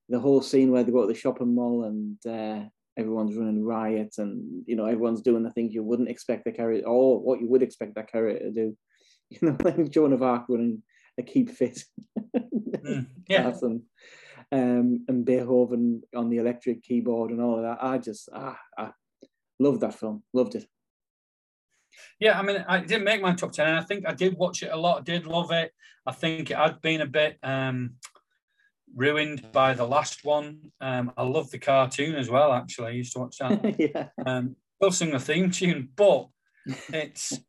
the whole scene where they go to the shopping mall and uh, everyone's running riot, and you know everyone's doing the things you wouldn't expect the character, or what you would expect that character to do. You know, like Joan of Arc running a keep fit. Mm, yeah. Awesome. Um, and Beethoven on the electric keyboard and all of that. I just ah, I loved that film. Loved it. Yeah, I mean, I didn't make my top 10. And I think I did watch it a lot. I did love it. I think it had been a bit um, ruined by the last one. Um, I love the cartoon as well, actually. I used to watch that. yeah. um, still sing the theme tune, but it's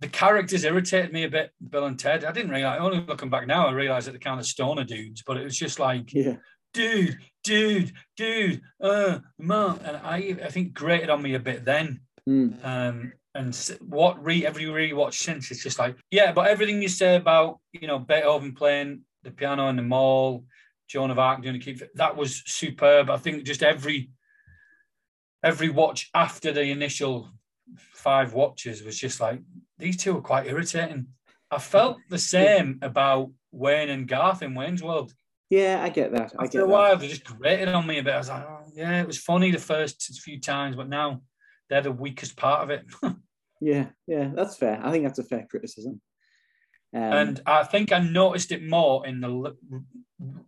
the characters irritated me a bit, Bill and Ted. I didn't realize, only looking back now, I realized that they're kind of stoner dudes, but it was just like, Yeah. dude, dude, dude, uh, man. And I, I think grated on me a bit then. Mm. Um, and what re every rewatch since it's just like yeah, but everything you say about you know Beethoven playing the piano in the mall, Joan of Arc doing a keep that was superb. I think just every every watch after the initial five watches was just like these two are quite irritating. I felt the same about Wayne and Garth in Wayne's World. Yeah, I get that. I After get a that. while, they just grated on me a bit. I was like, oh, yeah, it was funny the first few times, but now they're the weakest part of it. Yeah, yeah, that's fair. I think that's a fair criticism. Um, and I think I noticed it more in the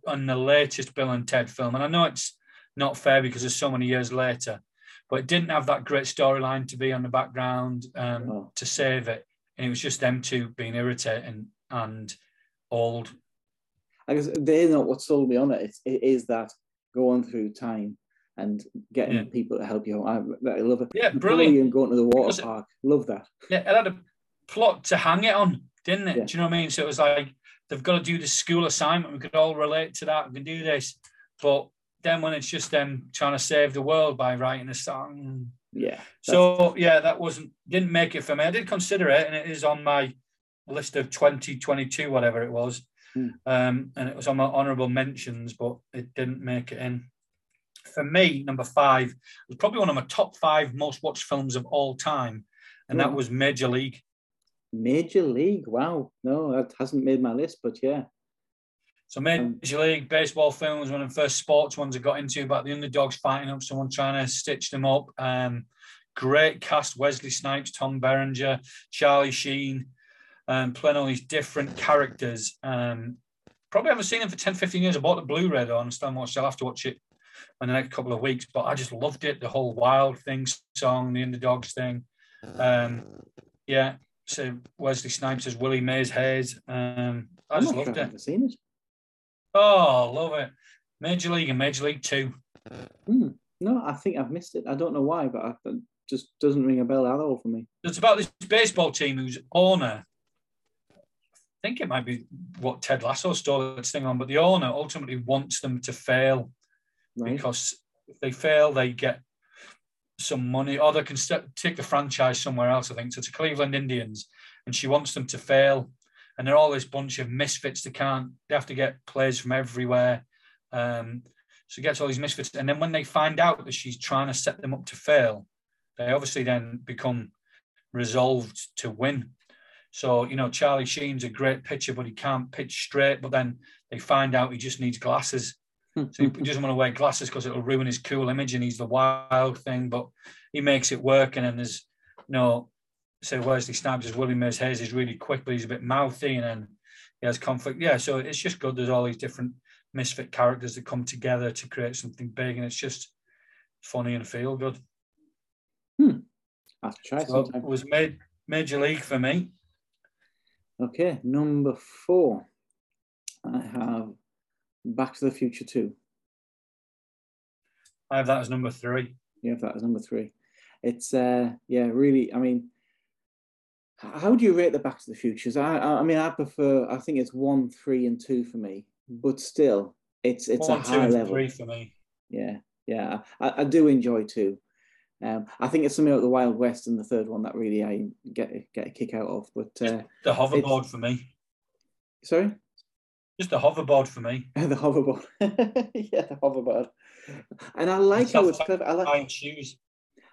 on the latest Bill and Ted film. And I know it's not fair because it's so many years later, but it didn't have that great storyline to be on the background um, No. to save it, and it was just them two being irritating and old. I guess they're not what sold me on it. It's, it is that going through time and getting Yeah. people to help you. I, I love it. Yeah, brilliant. And going to the water park. Love that. Yeah, it had a plot to hang it on, didn't it? Yeah. Do you know what I mean? So it was like they've got to do the school assignment. We could all relate to that. We can do this, but then when it's just them trying to save the world by writing a song, Yeah. So yeah, that wasn't didn't make it for me. I did consider it, and it is on my list of 2022, whatever it was. Hmm. Um, and it was on my honourable mentions, but it didn't make it in. For me, number five was probably one of my top five most watched films of all time, and that was Major League. Major League. Wow. No, that hasn't made my list, but yeah. So Major League baseball film was one of the first sports ones I got into about the underdogs fighting up someone trying to stitch them up. Um, great cast: Wesley Snipes, Tom Berenger, Charlie Sheen, um, playing all these different characters. Um, probably haven't seen them for 10, 15 years. I bought the Blu-ray though, and still watched. I'll have to watch it in the next couple of weeks. But I just loved it. The whole wild thing song, the underdogs thing. Um, yeah. Wesley Snipes as Willie Mays Hayes. Um, I I'm just sure loved I've it. seen it. Oh, love it. Major League and Major League Two. Hmm. No, I think I've missed it. I don't know why, but I, it just doesn't ring a bell at all for me. It's about this baseball team whose owner, I think it might be what Ted Lasso stole its thing on, but the owner ultimately wants them to fail Right. because if they fail, they get some money, or they can st- take the franchise somewhere else. I think so. It's the Cleveland Indians, and she wants them to fail, and they're all this bunch of misfits. They can't. They have to get players from everywhere. Um, so she gets all these misfits, and then when they find out that she's trying to set them up to fail, they obviously then become resolved to win. So you know, Charlie Sheen's a great pitcher, but he can't pitch straight. But then they find out he just needs glasses. Hmm. So he doesn't want to wear glasses because it'll ruin his cool image, and he's the wild thing. But he makes it work, and then there's you know, say Wesley Snipes as Willie Mays Hayes is really quick, but he's a bit mouthy, and then he has conflict. Yeah, so it's just good. There's all these different misfit characters that come together to create something big, and it's just funny and feel good. Hmm. I'll try So sometime. it was made major league for me. Okay, number four. I have Back to the Future 2. I have that as number three. You have that as number three. It's uh yeah, really. I mean, how do you rate the Back to the Futures? I I mean, I prefer. I think it's one, three, and two for me. But still, it's it's One, a high level. three for me. Yeah, yeah. I, I do enjoy two. Um, I think it's something like the Wild West and the third one that really I get get a kick out of. But uh, The hoverboard for me. sorry, Just the hoverboard for me. the hoverboard. yeah, the hoverboard. And I like how it's clever. I like shoes.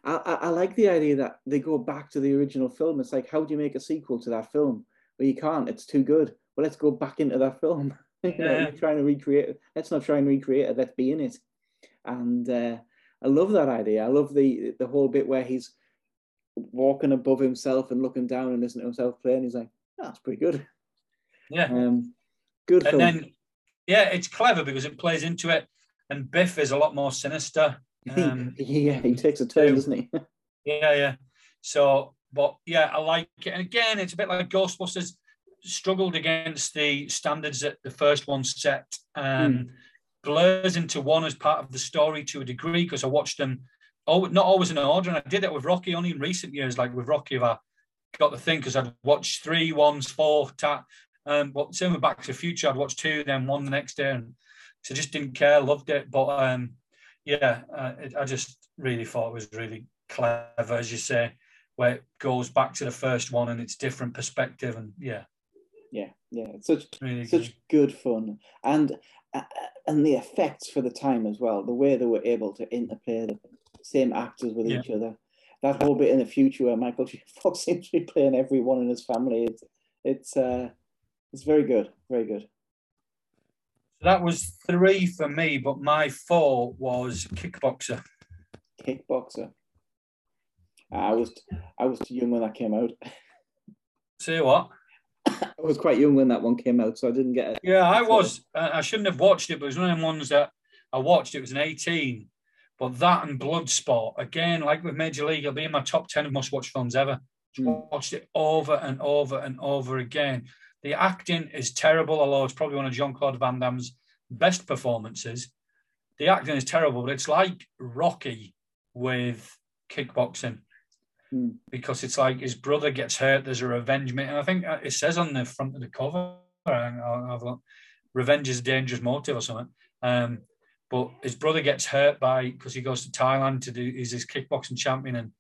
I, I, I like the idea that they go back to the original film. It's like, how do you make a sequel to that film? Well, you can't. It's too good. Well, let's go back into that film. you know, Yeah. you're trying to recreate it. Let's not try and recreate it. Let's be in it. And uh, I love that idea. I love the the whole bit where he's walking above himself and looking down and listening to himself play. And he's like, oh, that's pretty good. Yeah. Um, good and film. then, yeah, it's clever because it plays into it. And Biff is a lot more sinister. Um, yeah, he takes a turn, two. doesn't he? Yeah, yeah. So, but yeah, I like it. And again, it's a bit like Ghostbusters struggled against the standards that the first one set. Um, Blurs into one as part of the story to a degree because I watched them, oh, not always in order. And I did that with Rocky only in recent years. Like with Rocky, I got the thing because I'd watched three, ones, four, ta- um, but same with Back to the Future. I'd watch two, then one the next day, and so just didn't care, loved it. But um, yeah, uh, it, I just really thought it was really clever, as you say, where it goes back to the first one and it's different perspective, and yeah, Yeah, yeah. It's such really such good. good fun and uh, and the effects for the time as well the way they were able to interplay the same actors with Yeah. each other that whole bit in the future where michael j fox seems to be playing everyone in his family it's it's uh it's very good very good So that was three for me, but my four was Kickboxer. kickboxer i was i was too young when that came out Say what? i was quite young when that one came out so i didn't get it Yeah, I was. I shouldn't have watched it, but it was one of the ones that I watched. It was an 18. But that and Bloodsport, again, like with Major League, it'll be in my top 10 of must watch films ever. Mm. Watched it over and over and over again. The acting is terrible, although it's probably one of Jean Claude Van Damme's best performances. The acting is terrible, but it's like Rocky with kickboxing Mm. because it's like his brother gets hurt. There's a revenge, and I think uh, it says on the front of the cover, I'll have a look, "Revenge is a dangerous motive" or something. Um, but his brother gets hurt by because he goes to Thailand to do he's his kickboxing champion and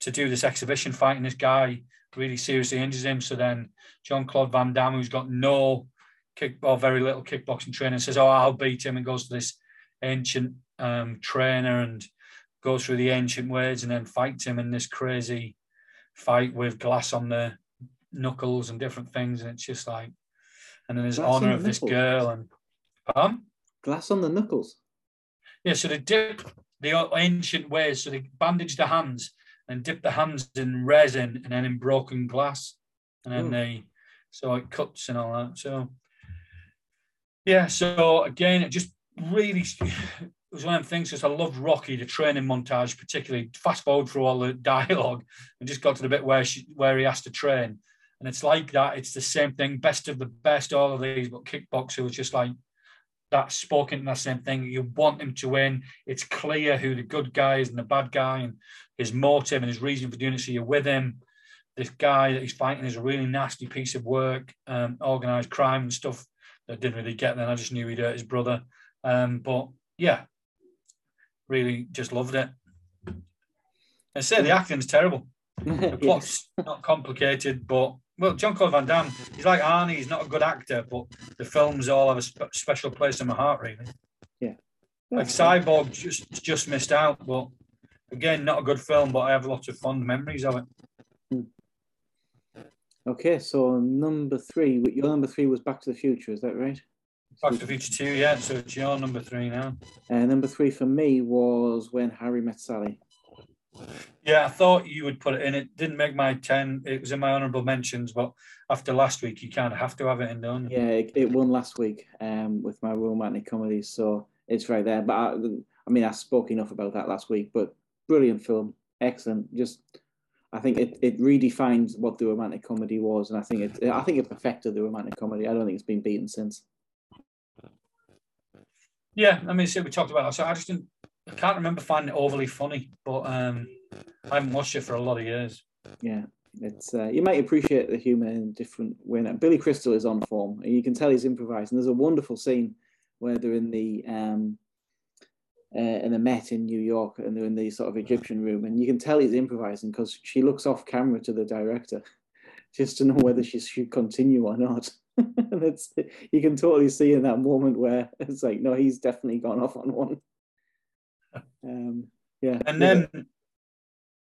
to do this exhibition fight, and this guy really seriously injures him. So then Jean Claude Van Damme, who's got no kick or very little kickboxing training, says, "Oh, I'll beat him," and goes to this ancient um, trainer and goes through the ancient ways, and then fights him in this crazy fight with glass on the knuckles and different things, and it's just like, and then there's glass honor the of this girl and um, glass on the knuckles. Yeah, so they dip the ancient ways, so they bandage the hands and dip the hands in resin and then in broken glass, and then Ooh. they so it cuts and all that. So yeah, so again, it just really it was one of the things because I loved Rocky, the training montage, particularly. Fast forward through all the dialogue and just got to the bit where she, where he has to train, and it's like that. It's the same thing, best of the best, all of these, but kickboxer was just like that spoken that same thing. You want him to win. It's clear who the good guy is and the bad guy, and his motive and his reason for doing it. So you're with him. This guy that he's fighting is a really nasty piece of work, um, organized crime and stuff that didn't really get then. I just knew he'd hurt his brother. Um, but yeah, really just loved it. I say the acting's terrible. The plot's not complicated, but well, Jean Claude Van Damme, he's like Arnie. He's not a good actor, but the films all have a spe- special place in my heart, really. Yeah. Like Cyborg just just missed out, but again, not a good film, but I have lots of fond memories of it. Hmm. Okay, so number three, your number three was Back to the Future, is that right? Back to the Future 2, yeah, so it's your number three now. Uh, number three for me was When Harry Met Sally. Yeah, I thought you would put it in. It didn't make my 10. It was in my honourable mentions, but after last week, you kind of have to have it in, you? Yeah, it, it won last week um, with my romantic comedies, so it's right there. But I, I mean, I spoke enough about that last week, but brilliant film, excellent. Just, I think it, it redefines what the romantic comedy was, and I think it I think it perfected the romantic comedy. I don't think it's been beaten since. Yeah, I mean, see, we talked about that. So I just didn't I can't remember finding it overly funny, but um, I haven't watched it for a lot of years. Yeah, it's uh, you might appreciate the humour in a different way. Billy Crystal is on form, and you can tell he's improvising. There's a wonderful scene where they're in the um, uh, in a Met in New York, and they're in the sort of Egyptian room, and you can tell he's improvising because she looks off camera to the director just to know whether she should continue or not. and it's you can totally see in that moment where it's like, no, he's definitely gone off on one. Um, yeah. And then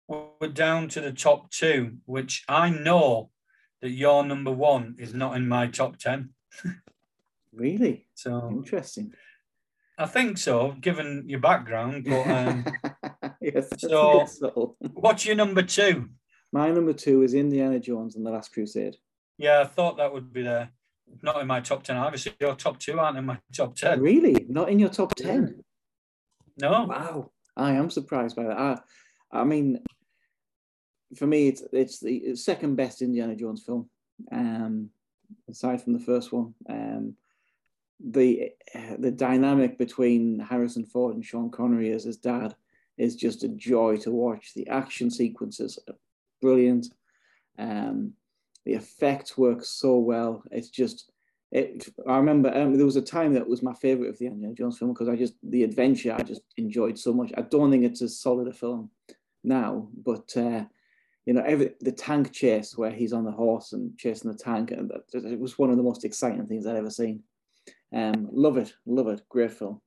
we're down to the top two, which I know that your number one is not in my top 10. really? So interesting. I think so, given your background. But um, yes, so, so, what's your number two? My number two is Indiana Jones and the Last Crusade. Yeah, I thought that would be there. Not in my top ten. Obviously, your top two aren't in my top ten. Really? Not in your top ten? No. Wow. I am surprised by that. I, I mean, for me, it's it's the second best Indiana Jones film, um, aside from the first one. Um, the the dynamic between Harrison Ford and Sean Connery as his dad is just a joy to watch. The action sequences are brilliant. Um, the effects work so well. It's just it, I remember um, there was a time that was my favorite of the Indiana Jones film because I just the adventure I just enjoyed so much. I don't think it's as solid a film now, but uh, you know, every the tank chase where he's on the horse and chasing the tank, and it was one of the most exciting things I'd ever seen. Um, love it, love it, great film.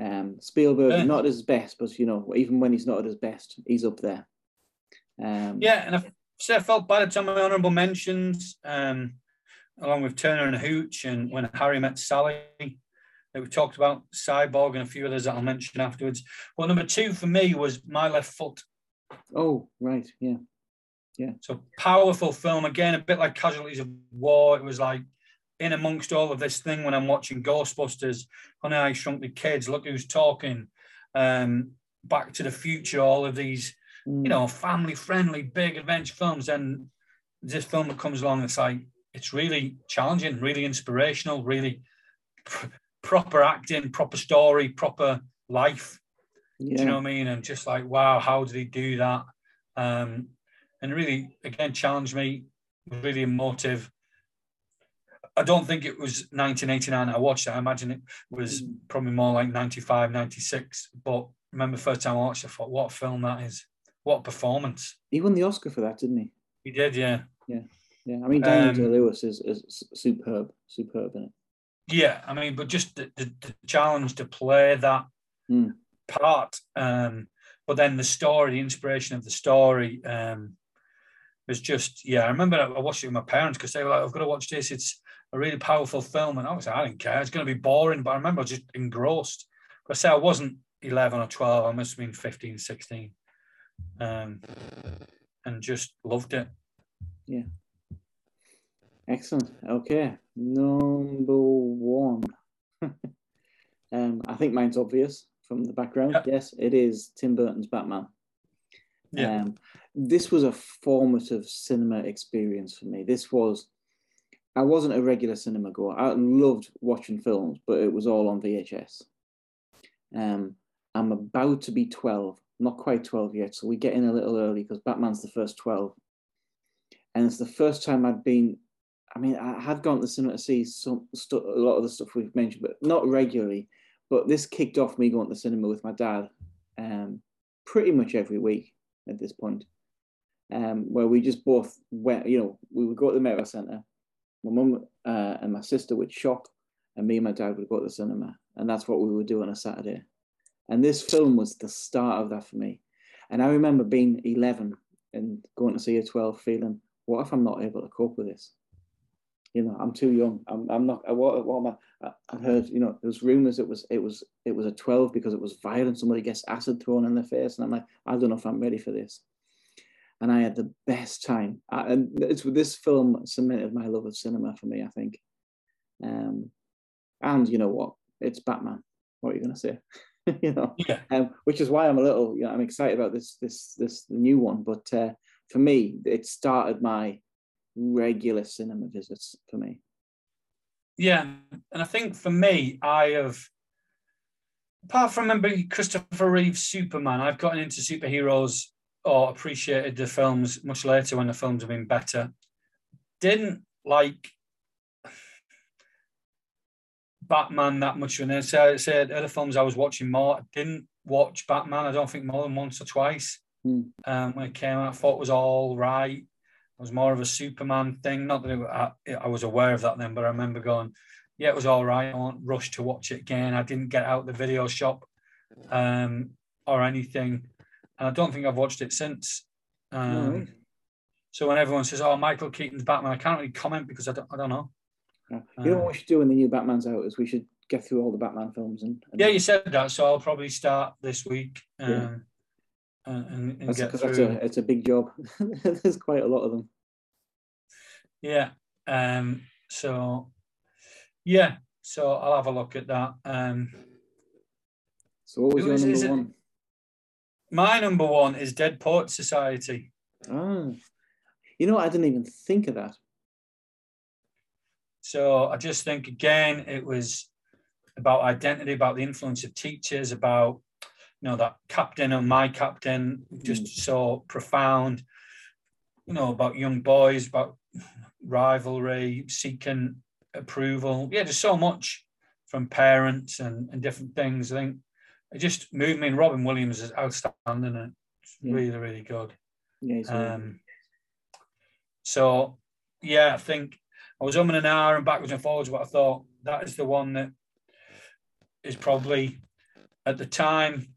Um, Spielberg uh, not his best, but you know, even when he's not at his best, he's up there. Um, yeah, and I, so I felt bad at some of my honourable mentions. Um, along with Turner and Hooch and When Harry Met Sally that we talked about, Cyborg and a few others that I'll mention afterwards. Well, number two for me was My Left Foot. Oh, right. Yeah. Yeah. So powerful film. Again, a bit like Casualties of War. It was like in amongst all of this thing when I'm watching Ghostbusters, Honey, I Shrunk the Kids, Look Who's Talking, um, Back to the Future, all of these, mm. you know, family friendly, big adventure films. And this film that comes along, it's like, it's really challenging, really inspirational, really pr- proper acting, proper story, proper life. Yeah. Do you know what I mean? And just like, wow, how did he do that? Um, and really, again, challenged me, really emotive. I don't think it was 1989 I watched it. I imagine it was mm. probably more like 95, 96. But remember first time I watched it, I thought, what a film that is. What a performance. He won the Oscar for that, didn't he? He did, yeah. Yeah. Yeah. I mean, Daniel um, Day Lewis is, is superb, superb in it. Yeah. I mean, but just the, the, the challenge to play that mm. part. Um, but then the story, the inspiration of the story, um, was just yeah. I remember I watched it with my parents because they were like, "I've got to watch this. It's a really powerful film." And I was like, "I didn't care. It's going to be boring." But I remember I was just engrossed. But I say I wasn't eleven or twelve. I must have been 15, 16. Um, and just loved it. Yeah. Excellent. Okay, number one. um, I think mine's obvious from the background. Yep. Yes, it is Tim Burton's Batman. Yeah. Um, this was a formative cinema experience for me. This was, I wasn't a regular cinema goer. I loved watching films, but it was all on VHS. Um, I'm about to be 12, not quite 12 yet, so we get in a little early because Batman's the first 12. And it's the first time I'd been, I mean, I had gone to the cinema to see some stu- a lot of the stuff we've mentioned, but not regularly. But this kicked off me going to the cinema with my dad um, pretty much every week at this point, um, where we just both went, you know, we would go to the Metro Centre. My mum uh, and my sister would shop, and me and my dad would go to the cinema. And that's what we would do on a Saturday. And this film was the start of that for me. And I remember being 11 and going to see a 12 feeling, what if I'm not able to cope with this? You know, I'm too young. I'm, I'm not. What, what am I? I heard, you know, there was rumors it was it was it was a 12 because it was violent. Somebody gets acid thrown in their face, and I'm like, I don't know if I'm ready for this. And I had the best time. I, and it's this film cemented my love of cinema for me. I think. Um, and you know what? It's Batman. What are you going to say? you know, yeah. um, which is why I'm a little, you know, I'm excited about this, this, this new one. But uh, for me, it started my regular cinema visits for me. Yeah, and I think for me, I have, apart from remembering Christopher Reeve's Superman, I've gotten into superheroes or appreciated the films much later when the films have been better. Didn't like Batman that much. And I said other films I was watching more. I didn't watch Batman. I don't think more than once or twice. Mm. Um, when it came out, I thought it was all right. It was more of a Superman thing. Not that it, I, I, was aware of that then, but I remember going, yeah, it was all right. I won't rush to watch it again. I didn't get out the video shop um, or anything. And I don't think I've watched it since. Um, So when everyone says, "Oh, Michael Keaton's Batman," I can't really comment because I don't, I don't know. Yeah. You know what we should do when the new Batman's out is we should get through all the Batman films and, and yeah, you said that, so I'll probably start this week. Um, yeah. And, and get through. A, it's a big job. There's quite a lot of them. Yeah. Um, so yeah, so I'll have a look at that. Um, so what was your number one? My number one is Dead Poet Society. Ah, you know, I didn't even think of that. So I just think again, it was about identity, about the influence of teachers, about you know that captain and my captain, just mm. so profound. You know about young boys, about rivalry, seeking approval. Yeah, there's so much from parents and, and different things. I think it just moved me. And Robin Williams is outstanding and it's yeah. really, really good. Yeah, um, so yeah, I think I was umming an hour and backwards and forwards, but I thought that is the one that is probably at the time,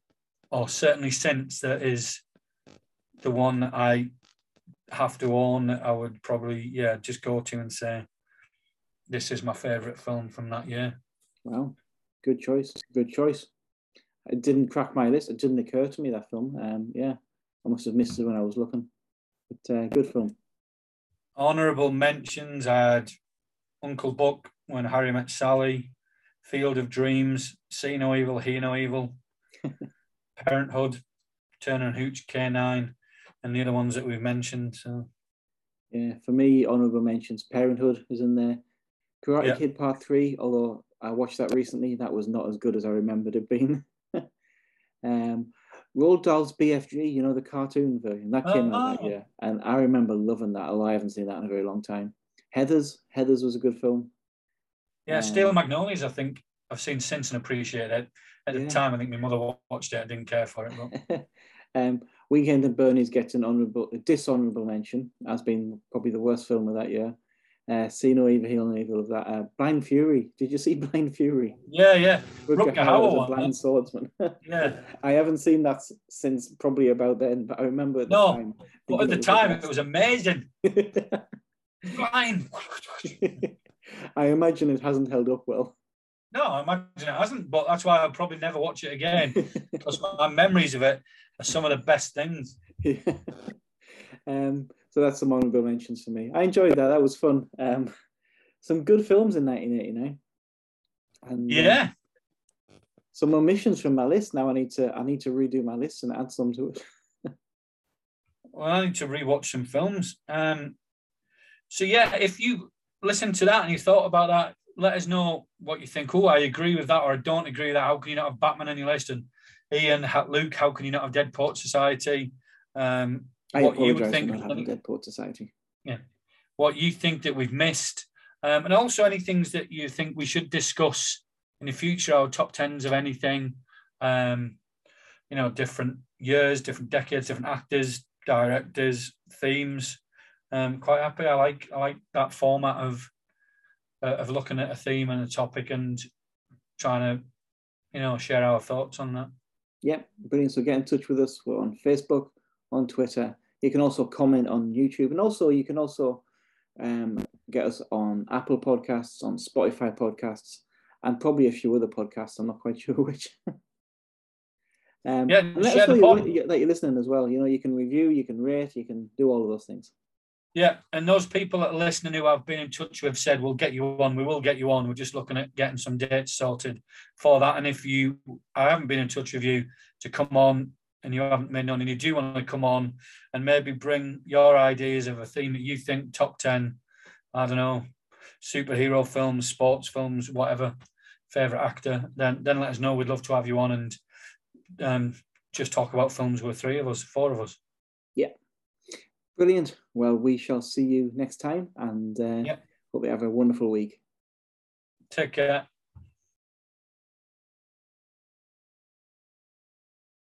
or certainly since, that is the one that I have to own. I would probably, yeah, just go to and say, this is my favourite film from that year. Wow, good choice. Good choice. It didn't crack my list. It didn't occur to me that film. Um, yeah, I must have missed it when I was looking. But uh, good film honourable mentions I had Uncle Buck when Harry met Sally, Field of Dreams, See No Evil, Hear No Evil, Parenthood, Turner and Hooch, K9, and the other ones that we've mentioned. So, yeah, for me, honourable mentions Parenthood is in there. Karate yeah. Kid Part Three, although I watched that recently, that was not as good as I remembered it being. um, Roald Dahl's BFG, you know, the cartoon version, that came oh, out that year. And I remember loving that, although I haven't seen that in a very long time. Heathers, Heathers was a good film. Yeah, um, Steel Magnolias. I think I've seen since and appreciated it. At yeah. the time, I think my mother watched it. I didn't care for it. But... um, Weekend and Bernie's gets an honourable, dishonourable mention as being probably the worst film of that year. Uh, See No Evil, Hear No Evil of that. Uh, Blind Fury. Did you see Blind Fury? Yeah, yeah. Rutger Hauer, a blind swordsman. yeah. I haven't seen that since probably about then, but I remember at the no, time. But at the time, it was amazing. blind. I imagine it hasn't held up well. No, I imagine it hasn't, but that's why I'll probably never watch it again because my memories of it are some of the best things. Yeah. Um, so that's some honorable mentions for me. I enjoyed that. That was fun. Um, some good films in 1989. And, uh, yeah. Uh, some omissions from my list. Now I need to I need to redo my list and add some to it. well, I need to rewatch some films. Um, so yeah, if you listen to that and you thought about that, let us know what you think. Oh, I agree with that, or I don't agree with that. How can you not have Batman your list? And Ian, Luke, how can you not have Dead Poet Society? Um, I what you would think not having Dead Poet Society. Yeah, what you think that we've missed, um, and also any things that you think we should discuss in the future. Our top tens of anything, um, you know, different years, different decades, different actors, directors, themes. Um, quite happy. I like I like that format of uh, of looking at a theme and a topic and trying to, you know, share our thoughts on that. Yeah, brilliant. So get in touch with us. We're on Facebook, on Twitter, you can also comment on YouTube, and also you can also um, get us on Apple Podcasts, on Spotify Podcasts, and probably a few other podcasts. I'm not quite sure which. um, yeah, let us know that you're listening as well. You know, you can review, you can rate, you can do all of those things. Yeah, and those people that are listening who I've been in touch with said, "We'll get you on. We will get you on. We're just looking at getting some dates sorted for that." And if you, I haven't been in touch with you to come on and you haven't been on and you do want to come on and maybe bring your ideas of a theme that you think top 10 i don't know superhero films sports films whatever favorite actor then then let us know we'd love to have you on and um, just talk about films with three of us four of us yeah brilliant. Well we shall see you next time and uh, yeah. hope you have a wonderful week. Take care